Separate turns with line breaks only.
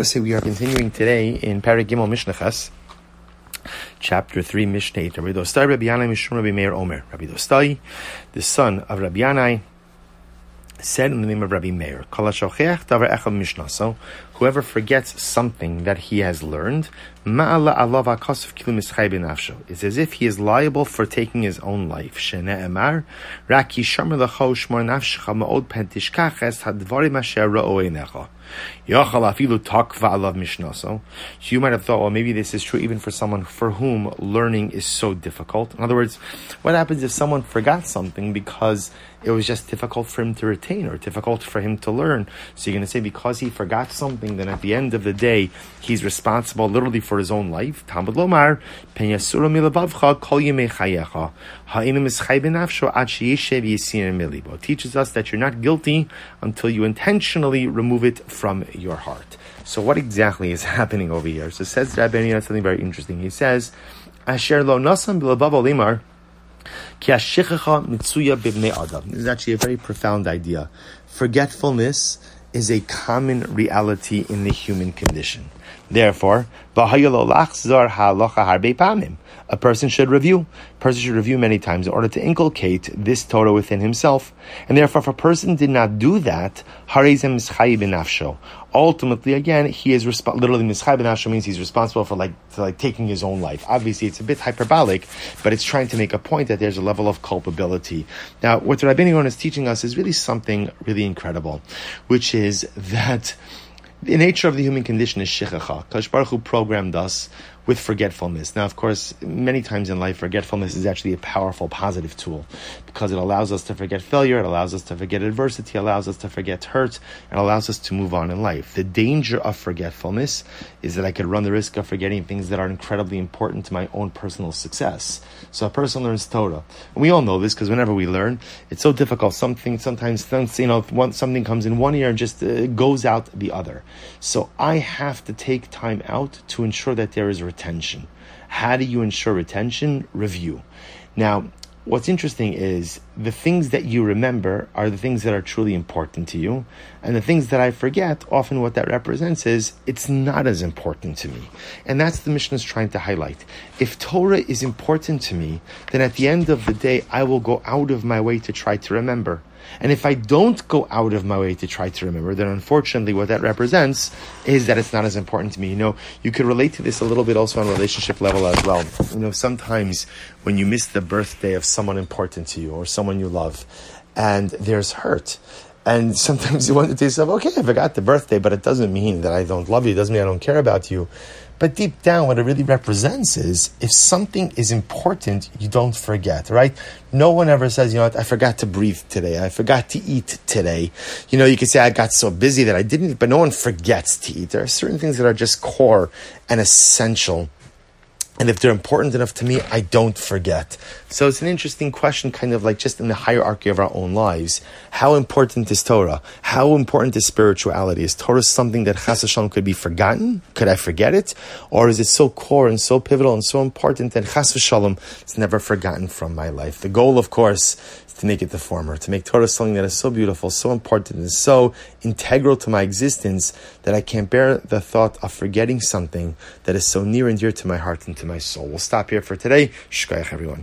So we are continuing today in Perek Gimmel Mishnachas, chapter 3, Mishnah 8. Rabbi Dostai, Rabbi Yanai, Mishum, Rabbi Meir, Omer. Rabbi Dostai, the son of Rabbi Yanai, said in the name of Rabbi Meir, So, whoever forgets something that he has learned, it's as if he is liable for taking his own life. You might have thought, well, maybe this is true even for someone for whom learning is so difficult. In other words, what happens if someone forgot something because it was just difficult for him to retain or difficult for him to learn? So you're going to say because he forgot something, then at the end of the day, he's responsible literally for his own life. Talmud Lomar, teaches us that you're not guilty until you intentionally remove it from your heart. So what exactly is happening over here? So says Rabbi something very interesting. He says, Asher lo nasam olimar, this is actually a very profound idea. Forgetfulness is a common reality in the human condition. Therefore, a person should review. A person should review many times in order to inculcate this Torah within himself. And therefore, if a person did not do that, ultimately, again, he is resp- literally mischai benafsho means he's responsible for like for like taking his own life. Obviously, it's a bit hyperbolic, but it's trying to make a point that there's a level of culpability. Now, what Rabbi is teaching us is really something really incredible, which is that the nature of the human condition is shichacha. Kash Baruch Hu programmed us with forgetfulness. Now, of course, many times in life, forgetfulness is actually a powerful, positive tool because it allows us to forget failure, it allows us to forget adversity, allows us to forget hurt, and allows us to move on in life. The danger of forgetfulness is that I could run the risk of forgetting things that are incredibly important to my own personal success. So a person learns Torah. And we all know this because whenever we learn, it's so difficult. Something, sometimes, you know, one, something comes in one ear and just uh, goes out the other. So I have to take time out to ensure that there is retention. How do you ensure retention? Review. Now, what's interesting is the things that you remember are the things that are truly important to you. And the things that I forget, often what that represents is it's not as important to me. And that's the Mishnah is trying to highlight. If Torah is important to me, then at the end of the day, I will go out of my way to try to remember. And if I don't go out of my way to try to remember, then unfortunately what that represents is that it's not as important to me. You know, you could relate to this a little bit also on relationship level as well. You know, sometimes when you miss the birthday of someone important to you or someone you love, and there's hurt, and sometimes you wonder to yourself, okay, I forgot the birthday, but it doesn't mean that I don't love you. It doesn't mean I don't care about you. But deep down, what it really represents is if something is important, you don't forget, right? No one ever says, you know what, I forgot to breathe today. I forgot to eat today. You know, you can say, I got so busy that I didn't, but no one forgets to eat. There are certain things that are just core and essential and if they're important enough to me, I don't forget. So it's an interesting question, kind of like just in the hierarchy of our own lives. How important is Torah? How important is spirituality? Is Torah something that Chas could be forgotten? Could I forget it? Or is it so core and so pivotal and so important that Chas is never forgotten from my life? The goal, of course, is to make it the former, to make Torah something that is so beautiful, so important, and so integral to my existence that I can't bear the thought of forgetting something that is so near and dear to my heart and to my soul. We'll stop here for today. Shkoyach, everyone.